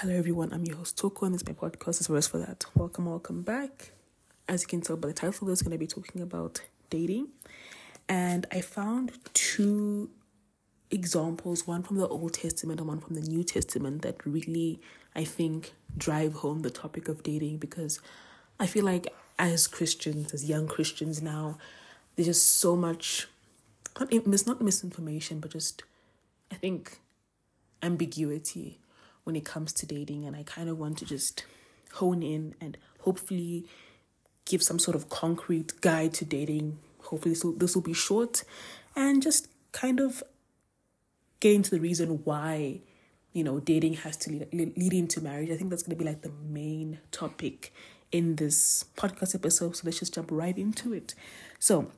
Hello, everyone. I'm your host, Thoko, and this is my podcast. As well as for that, welcome, welcome back. As you can tell by the title, there's going to be talking about dating, and I found two examples, one from the Old Testament and one from the New Testament, that really, I think, drive home the topic of dating because I feel like as Christians, as young Christians now, there's just so much, not, it's not misinformation, but just, I think, ambiguity when it comes to dating. And I kind of want to just hone in and hopefully give some sort of concrete guide to dating. Hopefully, this will, this will be short and just kind of get into the reason why you know dating has to lead, lead into marriage i think that's going to be like the main topic in this podcast episode so let's just jump right into it so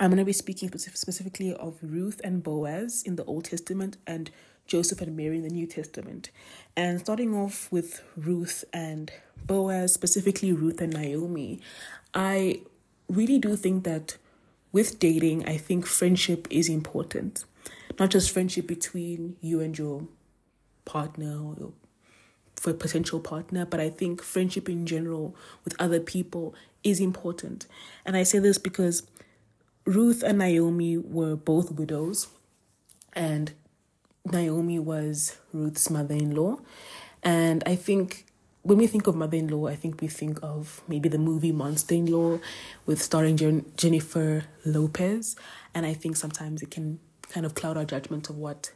i'm going to be speaking specifically of ruth and boaz in the old testament and joseph and mary in the new testament and starting off with ruth and boaz specifically ruth and naomi i really do think that with dating i think friendship is important not just friendship between you and your partner or your for a potential partner, but I think friendship in general with other people is important. And I say this because Ruth and Naomi were both widows, and Naomi was Ruth's mother in law. And I think when we think of mother in law, I think we think of maybe the movie Monster in Law with starring Jen- Jennifer Lopez. And I think sometimes it can kind of cloud our judgment of what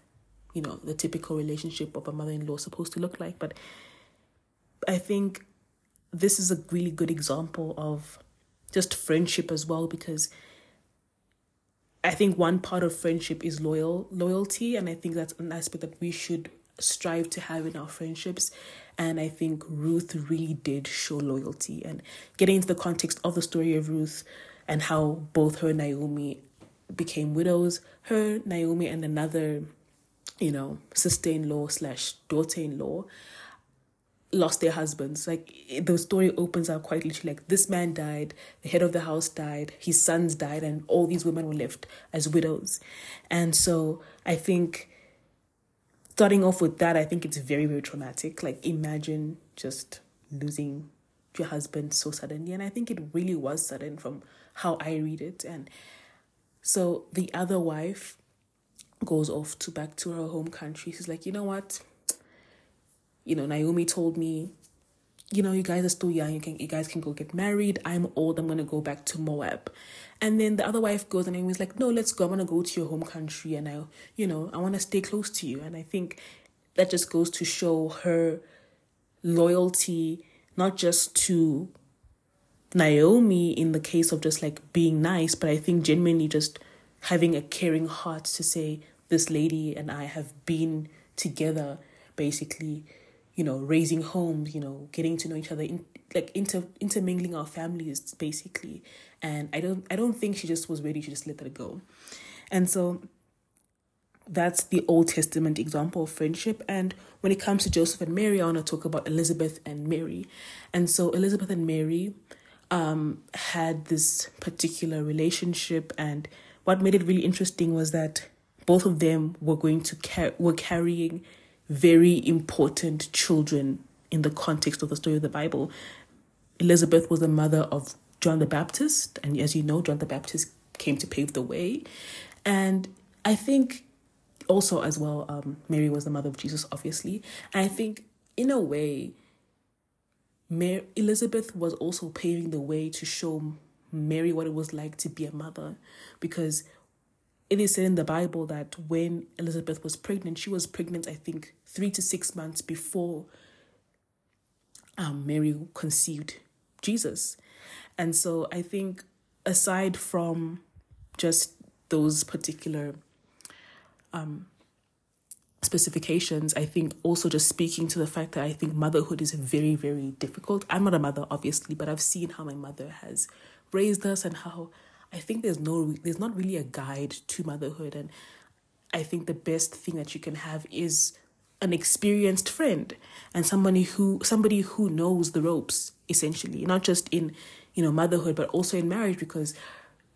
you know the typical relationship of a mother-in-law is supposed to look like but i think this is a really good example of just friendship as well because i think one part of friendship is loyal loyalty and i think that's an aspect that we should strive to have in our friendships and i think ruth really did show loyalty and getting into the context of the story of ruth and how both her and naomi became widows. Her, Naomi, and another, you know, sister in law slash daughter in law lost their husbands. Like the story opens up quite literally like this man died, the head of the house died, his sons died, and all these women were left as widows. And so I think starting off with that, I think it's very, very traumatic. Like imagine just losing your husband so suddenly. And I think it really was sudden from how I read it. And so the other wife goes off to back to her home country. She's like, you know what? You know, Naomi told me, you know, you guys are still young. You can, you guys can go get married. I'm old. I'm gonna go back to Moab. And then the other wife goes and Naomi's like, no, let's go. I want to go to your home country, and I, you know, I want to stay close to you. And I think that just goes to show her loyalty, not just to Naomi in the case of just like being nice, but I think genuinely just having a caring heart to say, this lady and I have been together, basically, you know, raising homes, you know, getting to know each other, in, like inter intermingling our families, basically. And I don't, I don't think she just was ready to just let that go. And so that's the Old Testament example of friendship. And when it comes to Joseph and Mary, I want to talk about Elizabeth and Mary. And so Elizabeth and Mary um, had this particular relationship, and what made it really interesting was that both of them were going to car- were carrying very important children in the context of the story of the Bible. Elizabeth was the mother of John the Baptist, and as you know, John the Baptist came to pave the way, and I think also as well, um, Mary was the mother of Jesus, obviously, and I think in a way Mary, Elizabeth was also paving the way to show Mary what it was like to be a mother because it is said in the Bible that when Elizabeth was pregnant, she was pregnant, I think, three to six months before um, Mary conceived Jesus. And so I think, aside from just those particular um, specifications, I think also just speaking to the fact that I think motherhood is very, very difficult. I'm not a mother, obviously, but I've seen how my mother has raised us and how I think there's no there's not really a guide to motherhood and I think the best thing that you can have is an experienced friend and somebody who somebody who knows the ropes essentially not just in you know motherhood but also in marriage because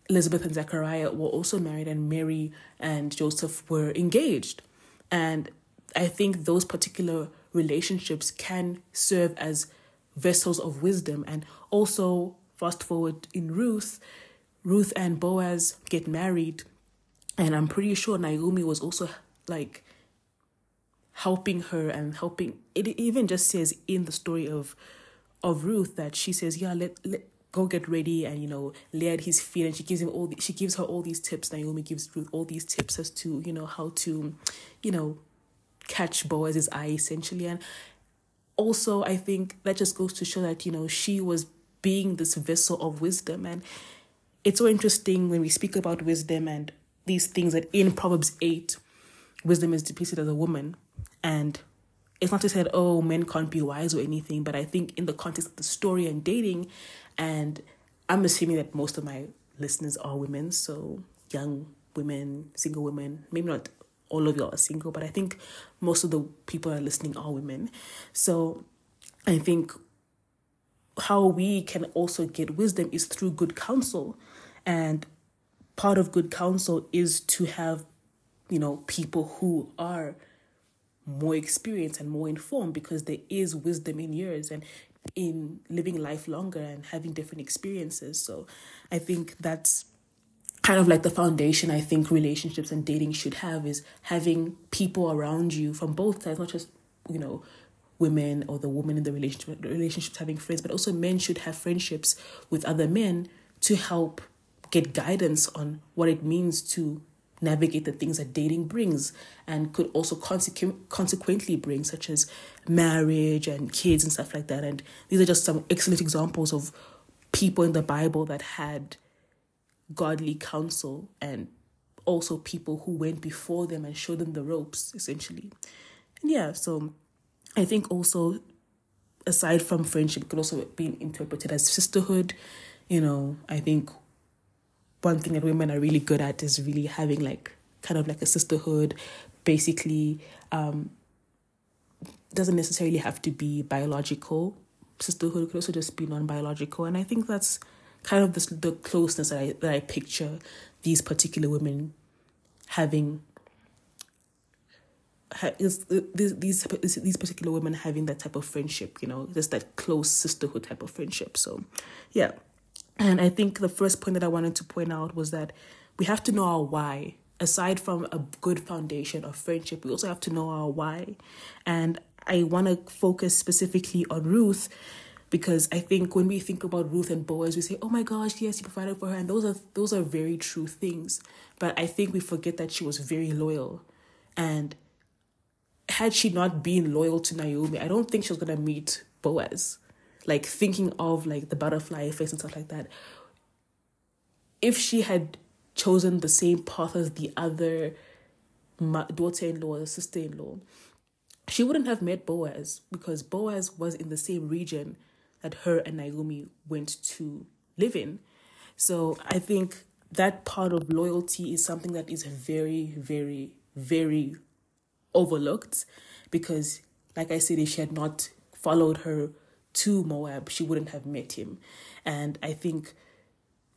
Elizabeth and Zachariah were also married and Mary and Joseph were engaged and I think those particular relationships can serve as vessels of wisdom. And also, fast forward in Ruth, Ruth and Boaz get married, and I'm pretty sure Naomi was also like helping her and helping. It even just says in the story of of Ruth that she says, "Yeah, let, let go get ready and you know lay at his feet," and she gives him all. The, she gives her all these tips. Naomi gives Ruth all these tips as to you know how to, you know, catch Boaz's eye essentially, and also I think that just goes to show that you know she was being this vessel of wisdom and it's so interesting when we speak about wisdom and these things that in Proverbs 8, wisdom is depicted as a woman. And it's not to say oh, men can't be wise or anything, but I think in the context of the story and dating, and I'm assuming that most of my listeners are women, so young women, single women, maybe not all of y'all are single, but I think most of the people are listening are women. So I think how we can also get wisdom is through good counsel. And part of good counsel is to have, you know, people who are more experienced and more informed because there is wisdom in years and in living life longer and having different experiences. So I think that's kind of like the foundation I think relationships and dating should have is having people around you from both sides, not just, you know, women or the woman in the relationship relationships having friends, but also men should have friendships with other men to help get guidance on what it means to navigate the things that dating brings and could also consequ- consequently bring, such as marriage and kids and stuff like that. And these are just some excellent examples of people in the Bible that had godly counsel and also people who went before them and showed them the ropes, essentially. And yeah, so I think also, aside from friendship, could also be interpreted as sisterhood. You know, I think one thing that women are really good at is really having like kind of like a sisterhood. Basically um doesn't necessarily have to be biological. Sisterhood could also just be non-biological. And i think that's kind of the, closeness that I, that I picture these particular women having is these these these particular women having that type of friendship you know just that close sisterhood type of friendship. So yeah and I think the first point that I wanted to point out was that we have to know our why. Aside from a good foundation of friendship, we also have to know our why. And I want to focus specifically on Ruth because I think when we think about Ruth and Boaz, we say, "Oh my gosh, yes, he provided for her," and those are those are very true things. But I think we forget that she was very loyal, and had she not been loyal to Naomi, I don't think she was gonna meet Boaz like thinking of like the butterfly effect and stuff like that if she had chosen the same path as the other daughter-in-law or sister-in-law she wouldn't have met boaz because boaz was in the same region that her and naomi went to live in. So i think that part of loyalty is something that is very very very overlooked because like i said if she had not followed her to Moab, she wouldn't have met him. And I think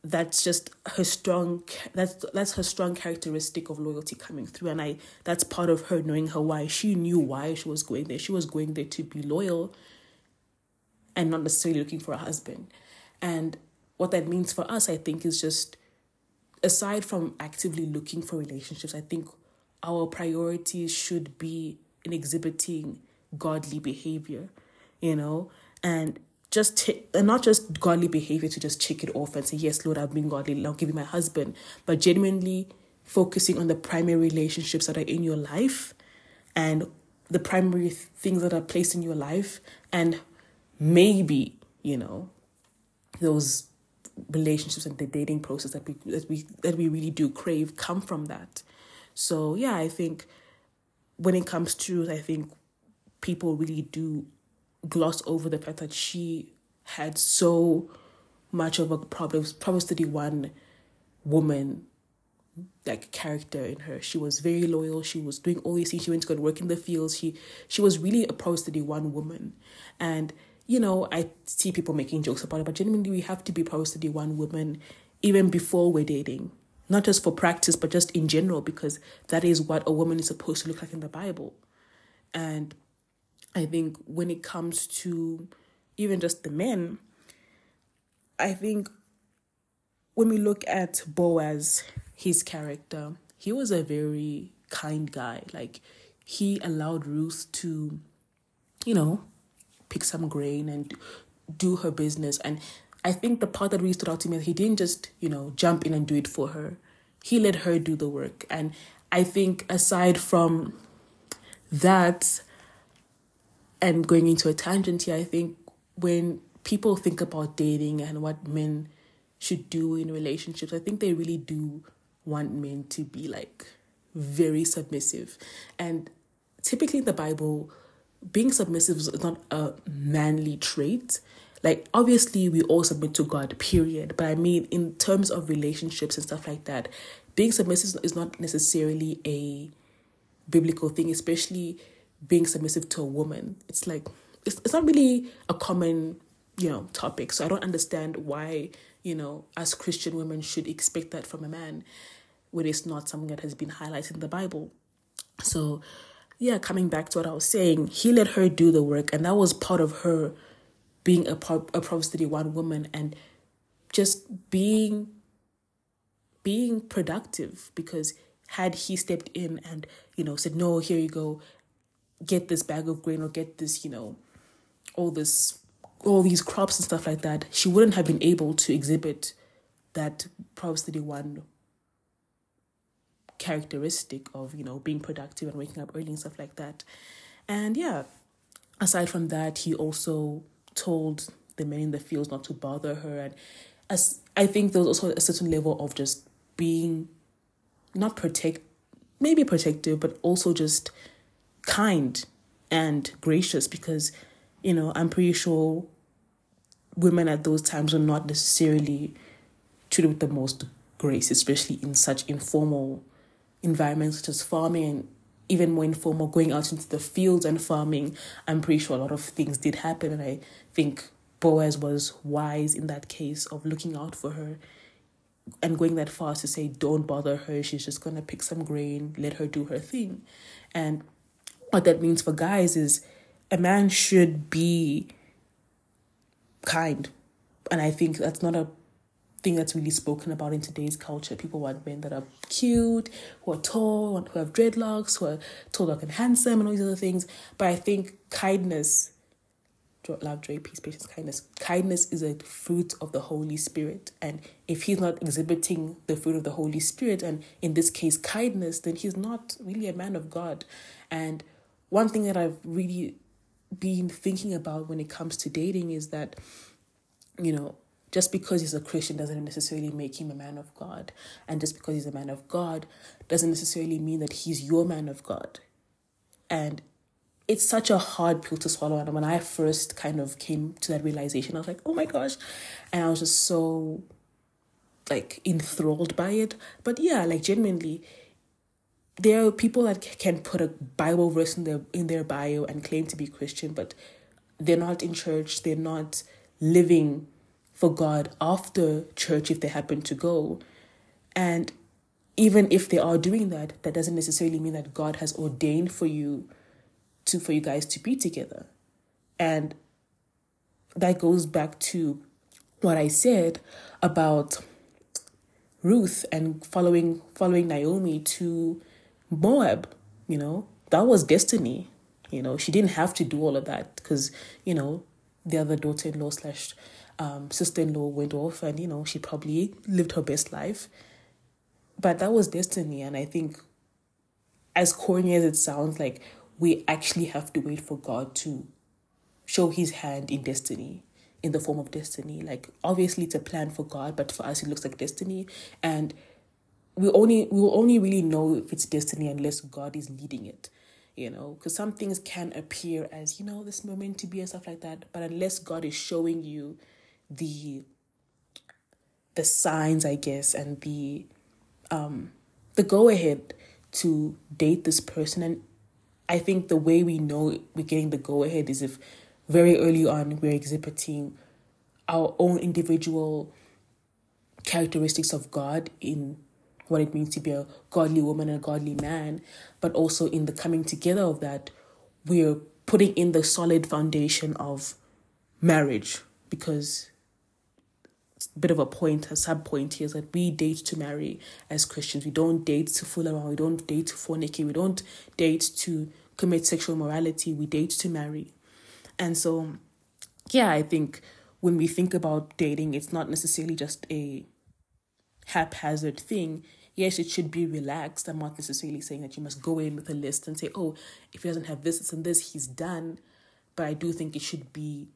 that's just her strong that's that's her strong characteristic of loyalty coming through. And i that's part of her knowing her why. She knew why she was going there. She was going there to be loyal and not necessarily looking for a husband. And what that means for us i think is just aside from actively looking for relationships i think our priorities should be in exhibiting godly behavior you know and just t- and not just godly behavior to just check it off and say yes lord i've been godly. I'll give you my husband. But genuinely focusing on the primary relationships that are in your life and the primary things that are placed in your life and maybe you know those relationships and the dating process that we that we that we really do crave come from that. So yeah i think when it comes to i think people really do gloss over the fact that she had so much of a Proverbs Proverbs 31 woman like character in her. She was very loyal. She was doing all these things. She went to go work in the fields. She she was really a Proverbs 31 woman. And you know, I see people making jokes about it, but genuinely we have to be Proverbs 31 women even before we're dating. Not just for practice, but just in general, because that is what a woman is supposed to look like in the Bible. And I think when it comes to even just the men, I think when we look at Boaz, his character, he was a very kind guy. Like he allowed Ruth to, you know, pick some grain and do her business. And I think the part that really stood out to me is he didn't just, you know, jump in and do it for her. He let her do the work. And I think aside from that and going into a tangent here, I think when people think about dating and what men should do in relationships, I think they really do want men to be like very submissive. And typically in the Bible, being submissive is not a manly trait. Like, obviously, we all submit to God, period. But I mean, in terms of relationships and stuff like that, being submissive is not necessarily a biblical thing, especially being submissive to a woman. It's like, it's, it's not really a common, you know, topic. So I don't understand why, you know, as Christian women should expect that from a man when it's not something that has been highlighted in the Bible. So, yeah, coming back to what I was saying, he let her do the work, and that was part of her being a, a Proverbs 31 woman and just being being productive because had he stepped in and you know said no here you go get this bag of grain or get this you know all this all these crops and stuff like that she wouldn't have been able to exhibit that Proverbs 31 characteristic of you know being productive and waking up early and stuff like that. And yeah aside from that he also told the men in the fields not to bother her. And as i think there was also a certain level of just being not protect maybe protective but also just kind and gracious because you know i'm pretty sure women at those times were not necessarily treated with the most grace especially in such informal environments such as farming and even more informal, going out into the fields and farming, I'm pretty sure a lot of things did happen. And I think Boaz was wise in that case of looking out for her and going that far to say, don't bother her. She's just going to pick some grain, let her do her thing. And what that means for guys is a man should be kind. And I think that's not a thing that's really spoken about in today's culture. People want men that are cute, who are tall, who have dreadlocks, who are tall, dark, and handsome, and all these other things. But I think kindness, love, joy, peace, patience, kindness, kindness is a fruit of the Holy Spirit. And if he's not exhibiting the fruit of the Holy Spirit, and in this case, kindness, then he's not really a man of God. And one thing that I've really been thinking about when it comes to dating is that, you know, just because he's a Christian doesn't necessarily make him a man of God. And just because he's a man of God doesn't necessarily mean that he's your man of God. And it's such a hard pill to swallow. And when I first kind of came to that realization, I was like, oh my gosh. And I was just so like enthralled by it. But yeah, like genuinely, there are people that can put a Bible verse in their in their bio and claim to be Christian, but they're not in church, they're not living for God after church if they happen to go. And even if they are doing that, that doesn't necessarily mean that God has ordained for you to for you guys to be together. And that goes back to what I said about Ruth and following following Naomi to Moab, you know, that was destiny. You know, she didn't have to do all of that because, you know, the other daughter in law slash um, sister in law went off and, you know, she probably lived her best life. But that was destiny. And I think, as corny as it sounds, like we actually have to wait for God to show his hand in destiny in the form of destiny. Like obviously it's a plan for God, but for us it looks like destiny. And we only we will only really know if it's destiny unless God is leading it. You know, because some things can appear as, you know, this moment to be and stuff like that. But unless God is showing you the the signs, I guess, and the um the go ahead to date this person. And I think the way we know we're getting the go ahead is if very early on we're exhibiting our own individual characteristics of God in what it means to be a godly woman and a godly man, but also in the coming together of that, we're putting in the solid foundation of marriage because a bit of a point, a sub point here is that we date to marry as Christians. We don't date to fool around. We don't date to fornicate. We don't date to commit sexual morality. We date to marry. And so, yeah, I think when we think about dating, it's not necessarily just a haphazard thing. Yes, it should be relaxed. I'm not necessarily saying that you must go in with a list and say, oh, if he doesn't have this, this, and this, he's done. But I do think it should be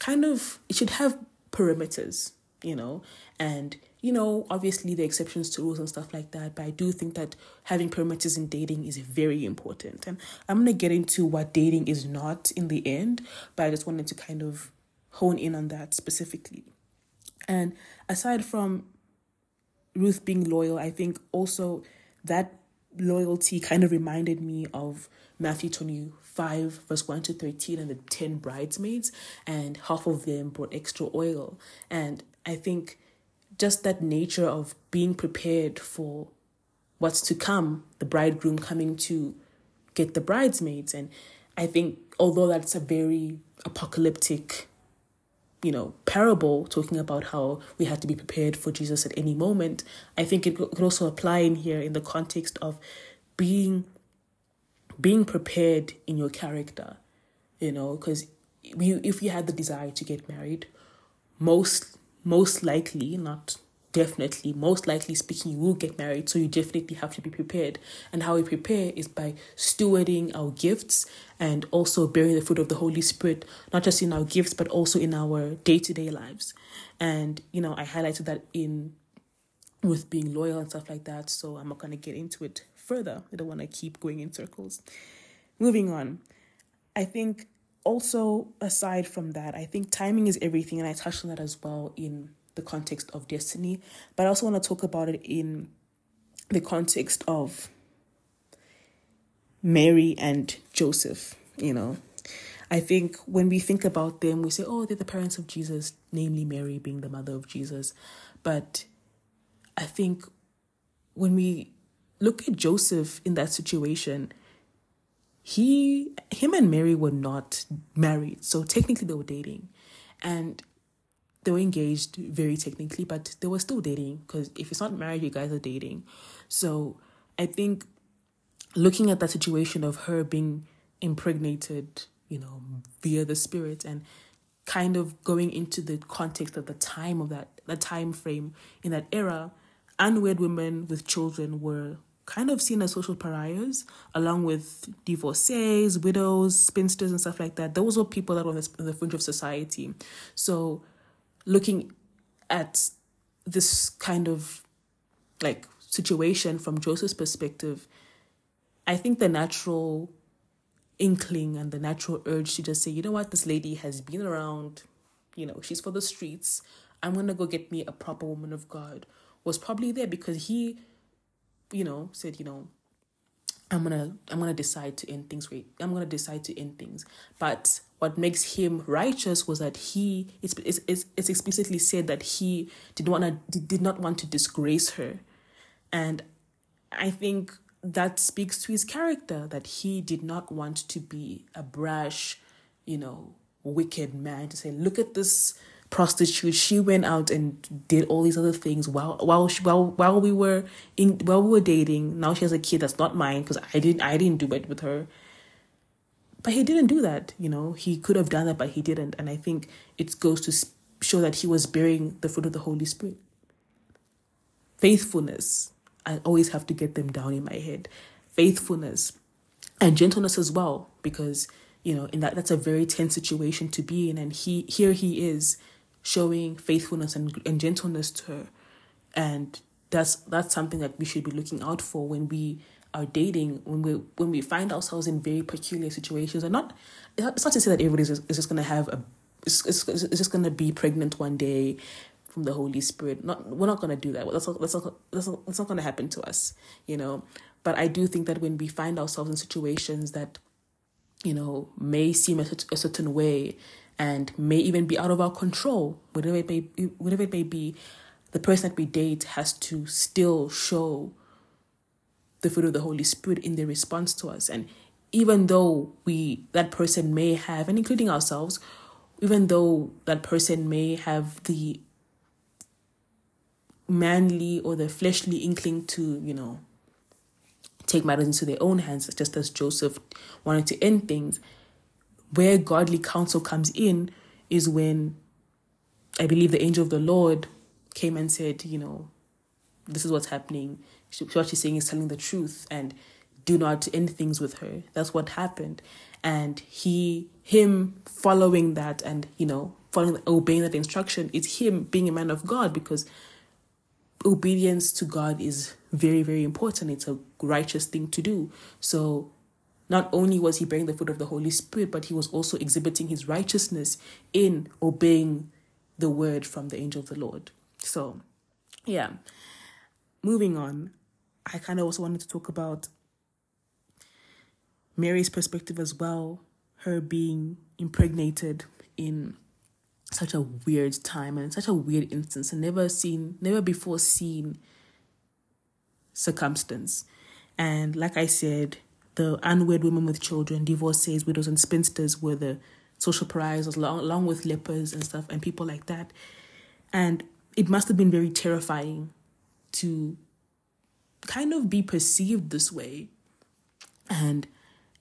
kind of, it should have perimeters, you know, and you know, obviously the exceptions to rules and stuff like that, but I do think that having perimeters in dating is very important. And I'm gonna get into what dating is not in the end, but I just wanted to kind of hone in on that specifically. And aside from Ruth being loyal, I think also that loyalty kind of reminded me of Matthew 25, verse 1 to 13, and the 10 bridesmaids, and half of them brought extra oil. And I think just that nature of being prepared for what's to come, the bridegroom coming to get the bridesmaids. And I think, although that's a very apocalyptic you know, parable talking about how we had to be prepared for Jesus at any moment, I think it could also apply in here in the context of being being prepared in your character, you know, because you if you had the desire to get married, most most likely, not definitely, most likely speaking, you will get married. So you definitely have to be prepared. And how we prepare is by stewarding our gifts and also bearing the fruit of the Holy Spirit, not just in our gifts, but also in our day to day lives. And, you know, I highlighted that in with being loyal and stuff like that. So I'm not going to get into it further. I don't want to keep going in circles. Moving on. I think also aside from that, I think timing is everything, and I touched on that as well in the context of destiny, but I also want to talk about it in the context of Mary and Joseph, you know. I think when we think about them, we say, oh, they're the parents of Jesus, namely Mary being the mother of Jesus. But I think when we look at Joseph in that situation, he him and Mary were not married. So technically they were dating. And they were engaged very technically, but they were still dating because if it's not married, you guys are dating. So I think looking at that situation of her being impregnated, you know, via the spirit and kind of going into the context of the time of that the time frame in that era, unwed women with children were kind of seen as social pariahs, along with divorcees, widows, spinsters, and stuff like that. Those were people that were on the fringe of society. So looking at this kind of like situation from Joseph's perspective, I think the natural inkling and the natural urge to just say, you know what, this lady has been around, you know, she's for the streets. I'm gonna go get me a proper woman of God was probably there because he, you know, said, you know, I'm gonna I'm gonna decide to end things. I'm gonna decide to end things. But what makes him righteous was that he it's it's it's, explicitly said that he did want to did not want to disgrace her, and I think that speaks to his character that he did not want to be a brash, you know, wicked man to say, look at this prostitute. She went out and did all these other things while while she, while while we were in while we were dating. Now she has a kid that's not mine because I didn't I didn't do it with her. But he didn't do that. You know, he could have done that, but he didn't. And I think it goes to show that he was bearing the fruit of the Holy Spirit. Faithfulness. I always have to get them down in my head. Faithfulness and gentleness as well, because you know in that that's a very tense situation to be in and he here he is showing faithfulness and, and gentleness to her. And that's that's something that we should be looking out for when we are dating when we when we find ourselves in very peculiar situations and not it's not to say that everybody is, is just gonna have a it's, it's, it's just gonna be pregnant one day from the Holy Spirit. Not we're not gonna do that. That's not, that's not, that's not, that's not gonna happen to us, you know. But I do think that when we find ourselves in situations that you know may seem a, a certain way and may even be out of our control, whatever it may whatever it may be, the person that we date has to still show the fruit of the Holy Spirit in their response to us. And even though we that person may have and including ourselves even though that person may have the manly or the fleshly inkling to you know take matters into their own hands just as joseph wanted to end things where godly counsel comes in is when i believe the angel of the lord came and said you know this is what's happening what she's saying is telling the truth and do not end things with her. That's what happened. And he, him following that and, you know, following, obeying that instruction is him being a man of God because obedience to God is very, very important. It's a righteous thing to do. So not only was he bearing the fruit of the Holy Spirit, but he was also exhibiting his righteousness in obeying the word from the angel of the Lord. So, yeah. Moving on, I kind of also wanted to talk about Mary's perspective as well, her being impregnated in such a weird time and such a weird instance and never seen, never before seen circumstance. And like I said, the unwed women with children, divorcees, widows, and spinsters were the social pariahs, along, along with lepers and stuff, and people like that. And it must have been very terrifying to kind of be perceived this way. And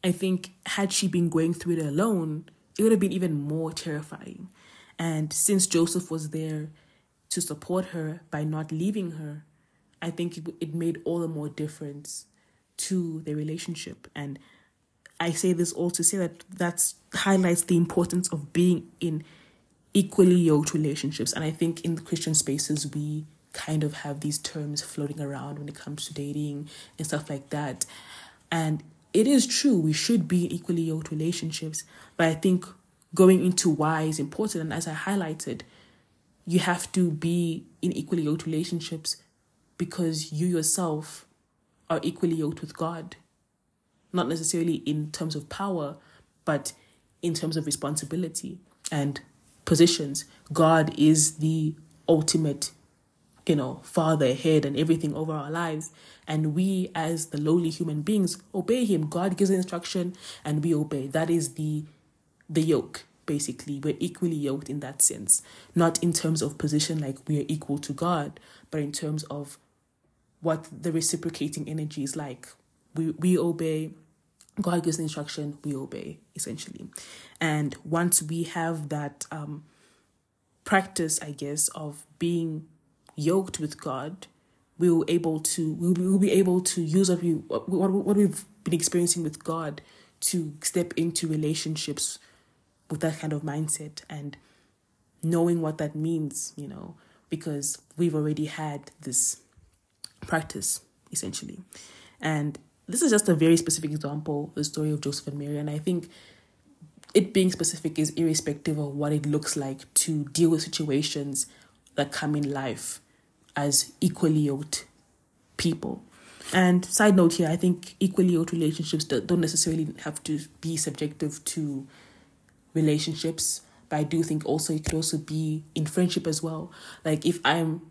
I think had she been going through it alone, it would have been even more terrifying. And since Joseph was there to support her by not leaving her, I think it, it made all the more difference to the relationship. And I say this all to say that that highlights the importance of being in equally yoked relationships. And I think in the Christian spaces, we kind of have these terms floating around when it comes to dating and stuff like that. And it is true we should be in equally yoked relationships, but I think going into why is important. And as I highlighted, you have to be in equally yoked relationships because you yourself are equally yoked with God. Not necessarily in terms of power, but in terms of responsibility and positions. God is the ultimate you know, father, head, and everything over our lives. And we, as the lowly human beings, obey him. God gives instruction and we obey. That is the the yoke, basically. We're equally yoked in that sense. Not in terms of position like we are equal to God, but in terms of what the reciprocating energy is like. We we obey. God gives instruction, we obey, essentially. And once we have that um practice, I guess, of being yoked with God, we will able to we will be able to use what we what, what we've been experiencing with God to step into relationships with that kind of mindset and knowing what that means, you know, because we've already had this practice essentially. And this is just a very specific example, the story of Joseph and Mary. And I think it being specific is irrespective of what it looks like to deal with situations that come in life as equally yoked people. And side note here, I think equally yoked relationships don't necessarily have to be subjective to relationships, but I do think also it could also be in friendship as well. Like if I'm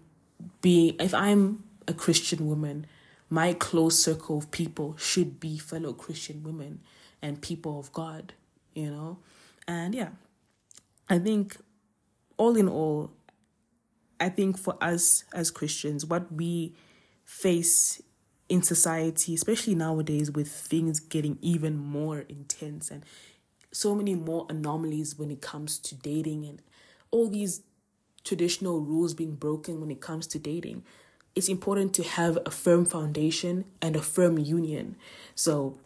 being, if I'm a Christian woman, my close circle of people should be fellow Christian women and people of God, you know? And yeah, I think all in all, I think for us as Christians, what we face in society, especially nowadays with things getting even more intense and so many more anomalies when it comes to dating and all these traditional rules being broken when it comes to dating, it's important to have a firm foundation and a firm union. So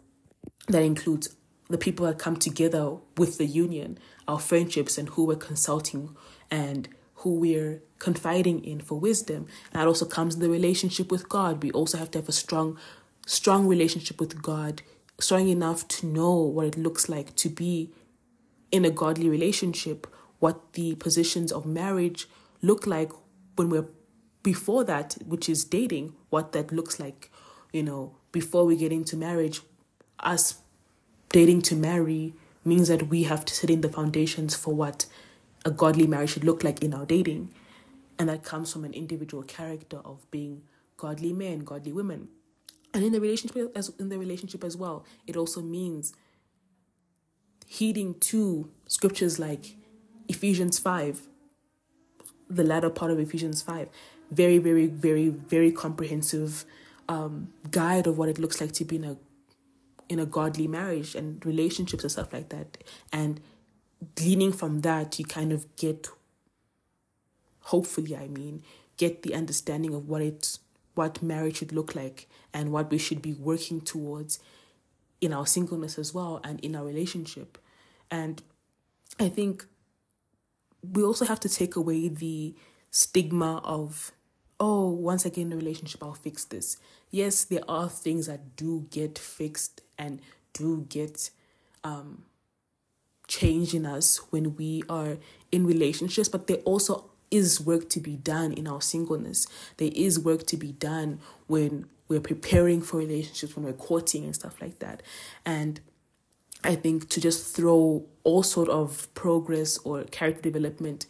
that includes the people that come together with the union, our friendships, and who we're consulting and who we're confiding in for wisdom. And that also comes in the relationship with God. We also have to have a strong, strong relationship with God, strong enough to know what it looks like to be in a godly relationship, what the positions of marriage look like when we're before that, which is dating, what that looks like, you know, before we get into marriage, us dating to marry means that we have to set in the foundations for what a godly marriage should look like in our dating. And that comes from an individual character of being godly men, godly women. And in the relationship as in the relationship as well, it also means heeding to scriptures like Ephesians 5, the latter part of Ephesians 5. Very, very, very, very comprehensive um, guide of what it looks like to be in a in a godly marriage and relationships and stuff like that. And gleaning from that, you kind of get, hopefully, I mean, get the understanding of what it what marriage should look like and what we should be working towards in our singleness as well and in our relationship. And I think we also have to take away the stigma of, oh, once I get in a relationship, I'll fix this. Yes, there are things that do get fixed and do get um, change in us when we are in relationships, but there also is work to be done in our singleness. There is work to be done when we're preparing for relationships, when we're courting and stuff like that. And I think to just throw all sort of progress or character development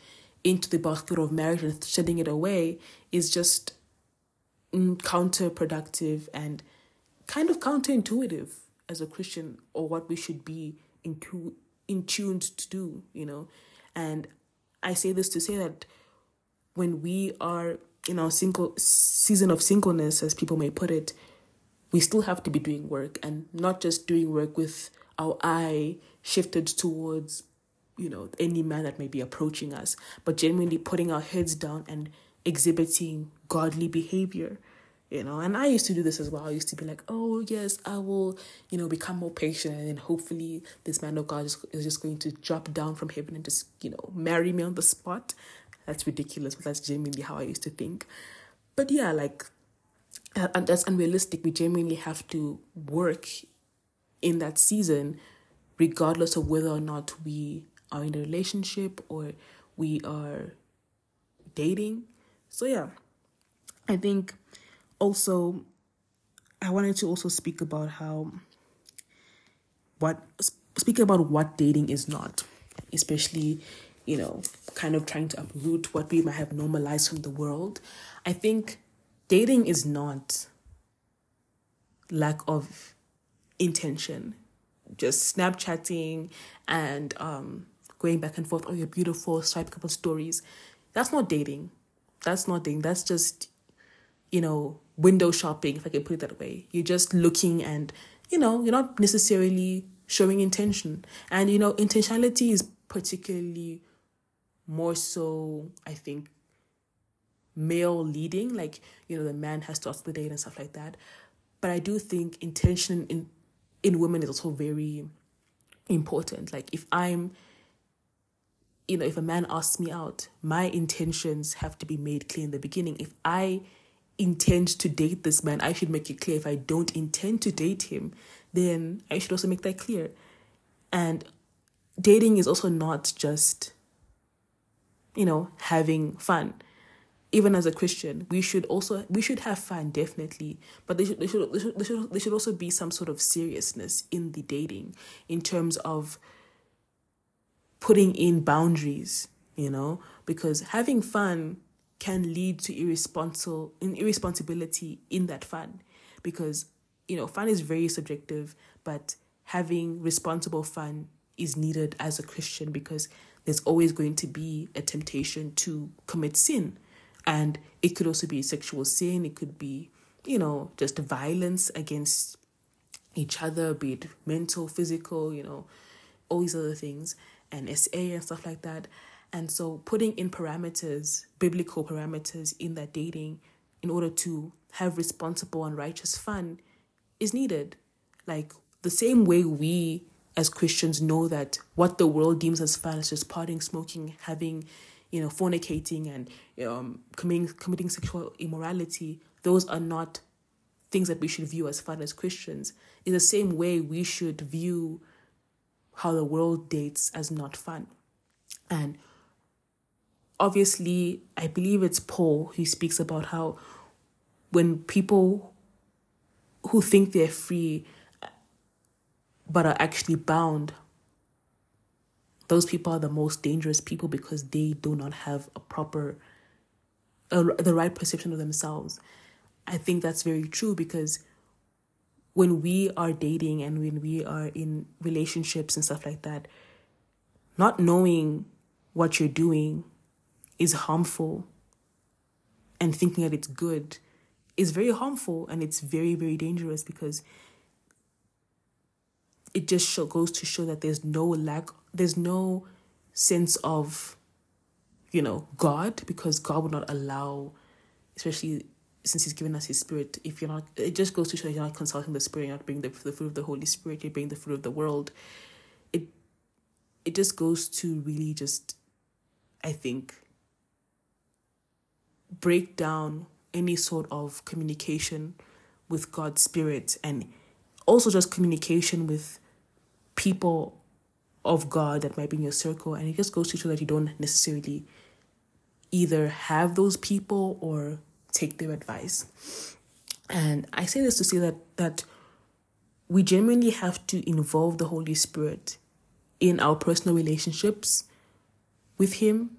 into the basket of marriage and shedding it away is just mm, counterproductive and kind of counterintuitive as a Christian or what we should be in, in tuned to do, you know. And I say this to say that when we are in our single season of singleness, as people may put it, we still have to be doing work and not just doing work with our eye shifted towards, you know, any man that may be approaching us, but genuinely putting our heads down and exhibiting godly behavior you know? And i used to do this as well. I used to be like oh yes i will you know become more patient and then hopefully this man of god is, is just going to drop down from heaven and just you know marry me on the spot. That's ridiculous but that's genuinely how i used to think. But yeah like uh, and that's unrealistic. We genuinely have to work in that season regardless of whether or not we are in a relationship or we are dating. So yeah. I think also I wanted to also speak about how what speak about what dating is not, especially you know, kind of trying to uproot what we might have normalized from the world. I think dating is not lack of intention, just Snapchatting and um, going back and forth. Oh, you're beautiful. Swipe couple stories. That's not dating. That's not dating. That's just you know, window shopping, if I can put it that way. You're just looking and, you know, you're not necessarily showing intention. And, you know, intentionality is particularly more so, I think, male leading. Like, you know, the man has to ask the date and stuff like that. But I do think intention in in women is also very important. Like if I'm you know, if a man asks me out, my intentions have to be made clear in the beginning. If I intend to date this man, I should make it clear. If I don't intend to date him, then I should also make that clear. And dating is also not just, you know, having fun. Even as a Christian, we should also we should have fun definitely, but there should there should there should, there should, should also be some sort of seriousness in the dating in terms of putting in boundaries, you know, because having fun can lead to irresponsible irresponsibility in that fun. Because you know fun is very subjective but having responsible fun is needed as a christian because there's always going to be a temptation to commit sin. And it could also be sexual sin it could be you know just violence against each other be it mental physical you know all these other things and sa and stuff like that and so putting in parameters, biblical parameters in that dating in order to have responsible and righteous fun is needed. Like the same way we as Christians know that what the world deems as fun is just partying, smoking, having, you know, fornicating and um, committing, committing sexual immorality, those are not things that we should view as fun as Christians. In the same way, we should view how the world dates as not fun. And obviously, I believe it's Paul who speaks about how when people who think they're free but are actually bound, those people are the most dangerous people because they do not have a proper, uh, the right perception of themselves. I think that's very true because when we are dating and when we are in relationships and stuff like that, not knowing what you're doing is harmful and thinking that it's good is very harmful and it's very, very dangerous because it just show, goes to show that there's no lack, there's no sense of, you know, God because God would not allow, especially since He's given us His Spirit. If you're not, it just goes to show you're not consulting the Spirit, you're not being the, the fruit of the Holy Spirit, you're being the fruit of the world. It, it just goes to really just, I think, break down any sort of communication with God's Spirit and also just communication with people of God that might be in your circle. And it just goes to show that you don't necessarily either have those people or take their advice. And I say this to say that that we genuinely have to involve the Holy Spirit in our personal relationships with Him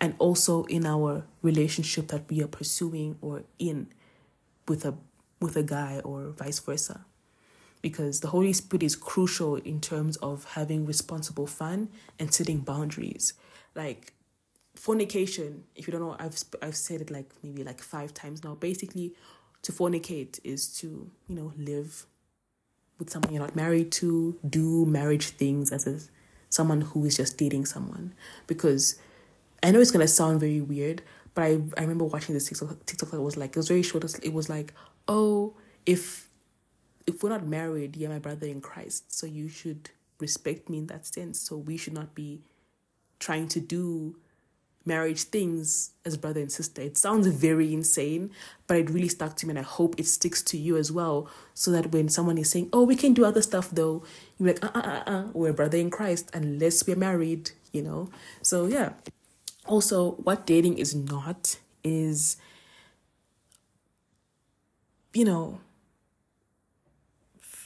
and also in our relationship that we are pursuing or in with a with a guy or vice versa because the holy spirit is crucial in terms of having responsible fun and setting boundaries like fornication if you don't know i've i've said it like maybe like 5 times now basically to fornicate is to you know live with someone you're not married to do marriage things as a someone who is just dating someone because I know it's gonna sound very weird, but I I remember watching this TikTok TikTok that was like it was very short. It was like, oh, if if we're not married, you're my brother in Christ, so you should respect me in that sense. So we should not be trying to do marriage things as brother and sister. It sounds very insane, but it really stuck to me and I hope it sticks to you as well. So that when someone is saying, Oh, we can do other stuff though, you're like, uh uh uh uh, we're brother in Christ unless we're married, you know? So yeah also what dating is not is you know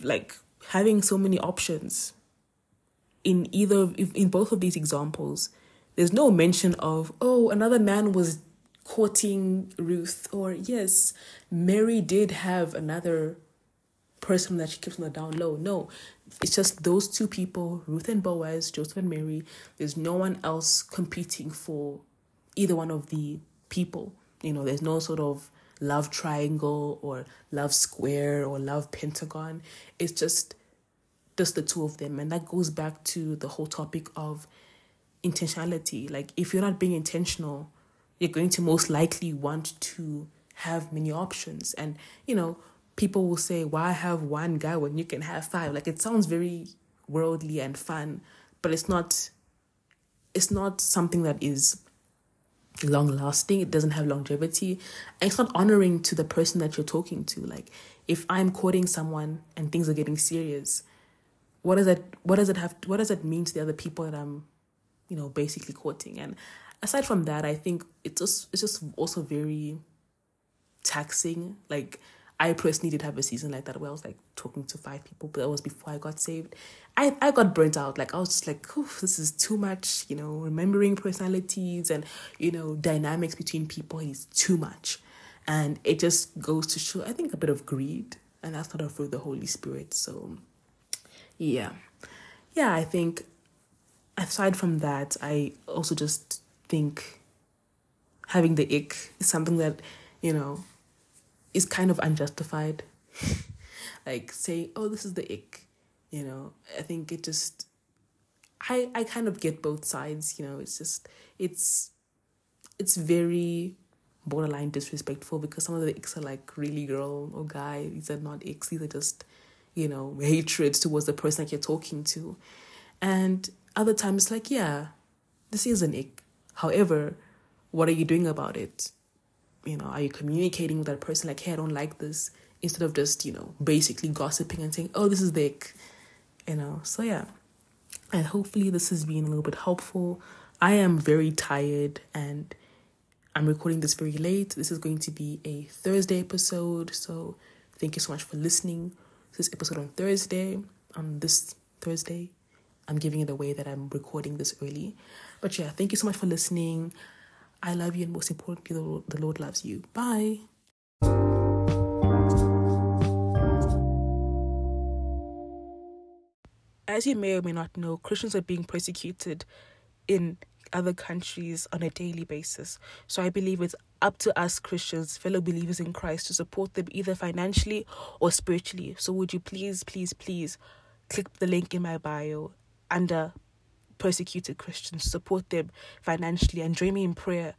like having so many options in either in both of these examples there's no mention of oh another man was courting ruth or yes mary did have another person that she keeps on the down low no it's just those two people, Ruth and Boaz, Joseph and Mary. There's no one else competing for either one of the people. You know, there's no sort of love triangle or love square or love pentagon. It's just just the two of them. And that goes back to the whole topic of intentionality. Like if you're not being intentional, you're going to most likely want to have many options. And, you know, people will say, why have one guy when you can have five? Like it sounds very worldly and fun, but it's not it's not something that is long lasting. It doesn't have longevity. And it's not honoring to the person that you're talking to. Like if I'm courting someone and things are getting serious, what does that what does it have what does it mean to the other people that I'm, you know, basically quoting. And aside from that, I think it's just it's just also very taxing. Like I personally did have a season like that where I was like talking to five people, but that was before I got saved. I, I got burnt out. Like I was just like, this is too much, you know, remembering personalities and, you know, dynamics between people is too much. And it just goes to show, I think, a bit of greed. And that's not of the Holy Spirit. So yeah. Yeah, I think aside from that, I also just think having the ick is something that, you know, is kind of unjustified. like saying, "Oh, this is the ick," you know. I think it just, I I kind of get both sides. You know, it's just it's, it's very borderline disrespectful because some of the icks are like really girl or guy. These are not icks. These are just, you know, hatred towards the person that you're talking to, and other times like yeah, this is an ick. However, what are you doing about it? you know, are you communicating with that person like, hey, I don't like this, instead of just, you know, basically gossiping and saying, oh, this is the, you know. So yeah, and hopefully this has been a little bit helpful. I am very tired and I'm recording this very late. This is going to be a Thursday episode, so thank you so much for listening to this episode on Thursday. On this Thursday, I'm giving it away that I'm recording this early. But yeah, thank you so much for listening. I love you, and most importantly, the Lord, loves you. Bye. as you may or may not know, Christians are being persecuted in other countries on a daily basis. So I believe it's up to us Christians, fellow believers in Christ, to support them either financially or spiritually. So would you please, please, please click the link in my bio under persecuted Christians, support them financially and join me in prayer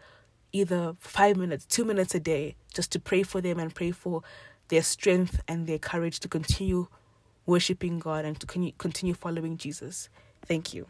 either five minutes, two minutes a day, just to pray for them and pray for their strength and their courage to continue worshiping God and to continue following Jesus. Thank you.